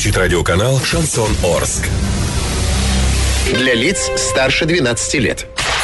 звучит радиоканал «Шансон Орск». Для лиц старше 12 лет.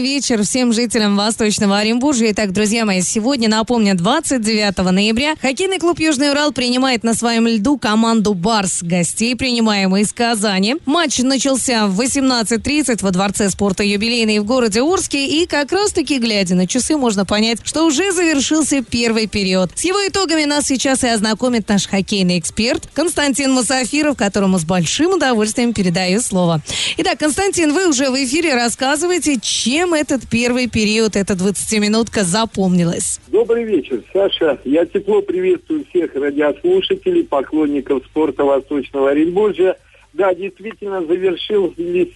вечер всем жителям Восточного Оренбуржья. Итак, друзья мои, сегодня, напомню, 29 ноября хоккейный клуб «Южный Урал» принимает на своем льду команду «Барс». Гостей принимаем из Казани. Матч начался в 18.30 во Дворце спорта «Юбилейный» в городе Орске. И как раз-таки, глядя на часы, можно понять, что уже завершился первый период. С его итогами нас сейчас и ознакомит наш хоккейный эксперт Константин Мусафиров, которому с большим удовольствием передаю слово. Итак, Константин, вы уже в эфире рассказываете, чем этот первый период, эта 20-минутка запомнилась. Добрый вечер, Саша. Я тепло приветствую всех радиослушателей, поклонников спорта Восточного Оренбуржья. Да, действительно, завершились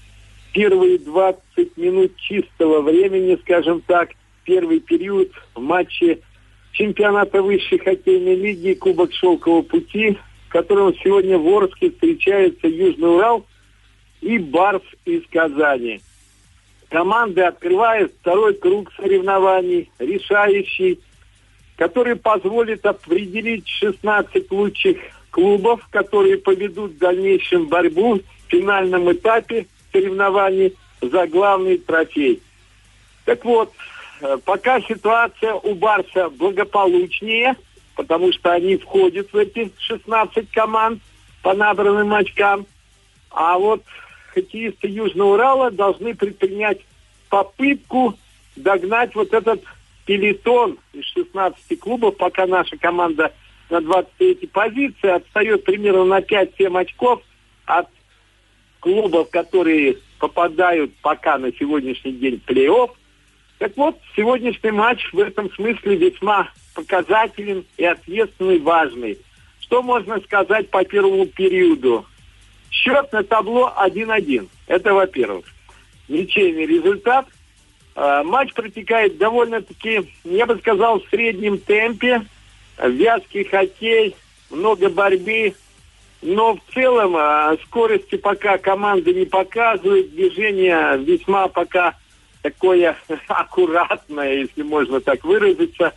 первые 20 минут чистого времени, скажем так, первый период в матче чемпионата высшей хоккейной лиги Кубок Шелкового пути, в котором сегодня в Орске встречается Южный Урал и Барс из Казани. Команды открывают второй круг соревнований, решающий, который позволит определить 16 лучших клубов, которые поведут в дальнейшем борьбу в финальном этапе соревнований за главный трофей. Так вот, э, пока ситуация у Барса благополучнее, потому что они входят в эти 16 команд по набранным очкам, а вот хоккеисты Южного Урала должны предпринять попытку догнать вот этот пелетон из 16 клубов, пока наша команда на 23 позиции отстает примерно на 5-7 очков от клубов, которые попадают пока на сегодняшний день в плей-офф. Так вот, сегодняшний матч в этом смысле весьма показателен и ответственный, важный. Что можно сказать по первому периоду? Счет на табло 1-1. Это во-первых. Ничейный результат. Э, матч протекает довольно-таки, я бы сказал, в среднем темпе. Вязкий хоккей, много борьбы. Но в целом э, скорости пока команды не показывают. Движение весьма пока такое аккуратное, если можно так выразиться.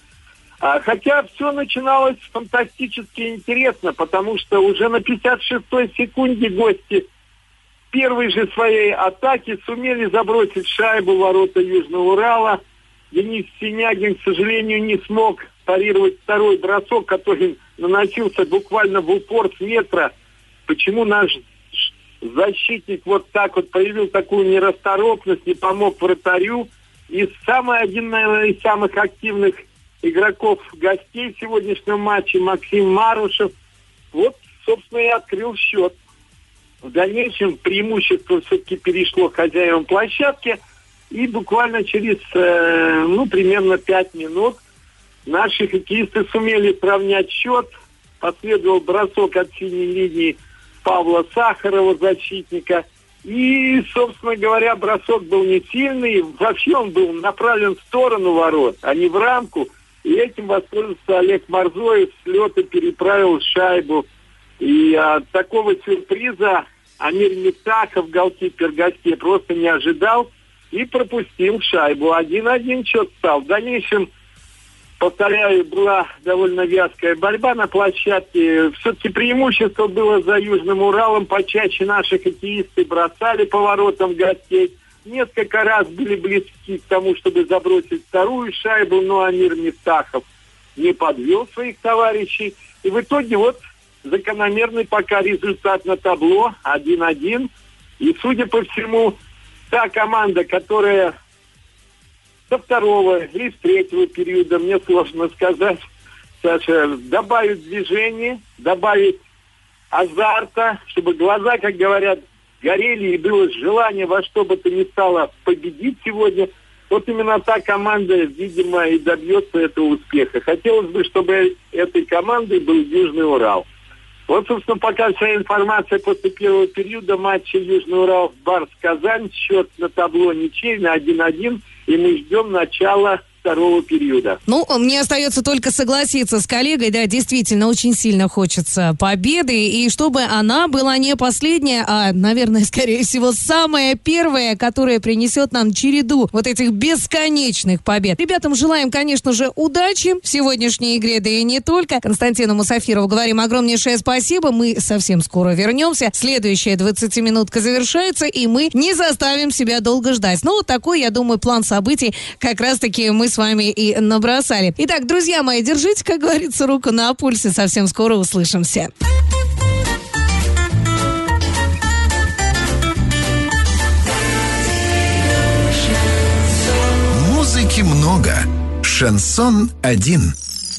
А, хотя все начиналось фантастически интересно, потому что уже на 56-й секунде гости первой же своей атаки сумели забросить шайбу в ворота Южного Урала. Денис Синягин, к сожалению, не смог парировать второй бросок, который наносился буквально в упор с метра. Почему наш защитник вот так вот проявил такую нерасторопность, не помог вратарю. И самый один, наверное, из самых активных игроков гостей в сегодняшнем матче Максим Марушев. Вот, собственно, и открыл счет. В дальнейшем преимущество все-таки перешло хозяевам площадки. И буквально через, э, ну, примерно пять минут наши хоккеисты сумели сравнять счет. Последовал бросок от синей линии Павла Сахарова, защитника. И, собственно говоря, бросок был не сильный. Вообще он был направлен в сторону ворот, а не в рамку. И этим воспользовался Олег Марзоев, с лета переправил шайбу. И от такого сюрприза Амир Митахов, голкипер гостей, просто не ожидал и пропустил шайбу. Один-один счет стал. В дальнейшем, повторяю, была довольно вязкая борьба на площадке. Все-таки преимущество было за Южным Уралом. Почаще наши хоккеисты бросали поворотом гостей. Несколько раз были близки к тому, чтобы забросить вторую шайбу, но Амир Мифтахов не подвел своих товарищей. И в итоге вот закономерный пока результат на табло 1-1. И, судя по всему, та команда, которая со второго или с третьего периода, мне сложно сказать, Саша, добавит движение, добавит азарта, чтобы глаза, как говорят, горели и было желание во что бы то ни стало победить сегодня, вот именно та команда, видимо, и добьется этого успеха. Хотелось бы, чтобы этой командой был Южный Урал. Вот, собственно, пока вся информация после первого периода матча Южный Урал Барс Казань. Счет на табло ничей на 1-1. И мы ждем начала второго периода. Ну, мне остается только согласиться с коллегой, да, действительно, очень сильно хочется победы, и чтобы она была не последняя, а, наверное, скорее всего, самая первая, которая принесет нам череду вот этих бесконечных побед. Ребятам желаем, конечно же, удачи в сегодняшней игре, да и не только. Константину Мусафирову говорим огромнейшее спасибо, мы совсем скоро вернемся. Следующая 20-минутка завершается, и мы не заставим себя долго ждать. Ну, вот такой, я думаю, план событий как раз-таки мы с вами и набросали. Итак, друзья мои, держите, как говорится, руку на пульсе. Совсем скоро услышимся. Музыки много. Шансон один.